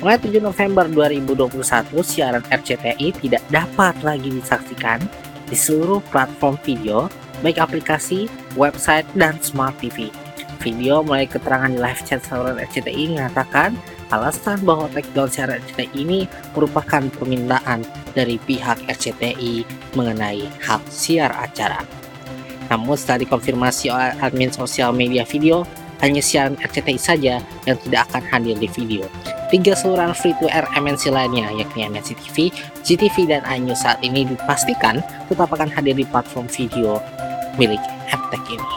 Mulai 7 November 2021, siaran RCTI tidak dapat lagi disaksikan di seluruh platform video, baik aplikasi, website, dan smart TV. Video mulai keterangan di live chat saluran RCTI mengatakan alasan bahwa takedown siaran RCTI ini merupakan permintaan dari pihak RCTI mengenai hak siar acara. Namun setelah dikonfirmasi oleh admin sosial media video, hanya siaran RCTI saja yang tidak akan hadir di video. Tiga saluran free-to-air MNC lainnya, yakni MNC TV, GTV, dan iNews saat ini dipastikan tetap akan hadir di platform video milik Eptek ini.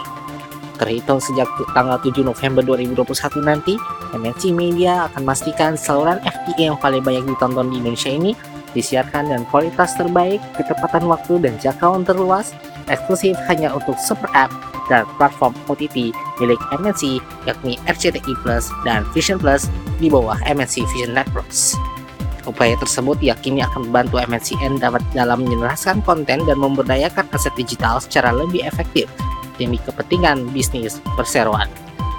Terhitung sejak tanggal 7 November 2021 nanti, MNC Media akan memastikan saluran FTA yang paling banyak ditonton di Indonesia ini disiarkan dan kualitas terbaik, ketepatan waktu, dan jangkauan terluas, eksklusif hanya untuk Super App dan platform OTT milik MNC yakni RCTI Plus dan Vision Plus di bawah MNC Vision Networks. Upaya tersebut yakini akan membantu MNCN dapat dalam menjelaskan konten dan memberdayakan aset digital secara lebih efektif demi kepentingan bisnis perseroan.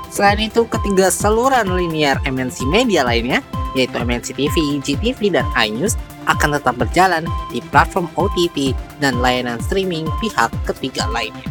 Selain itu, ketiga saluran linear MNC Media lainnya, yaitu MNC TV, GTV, dan iNews, akan tetap berjalan di platform OTT dan layanan streaming pihak ketiga lainnya.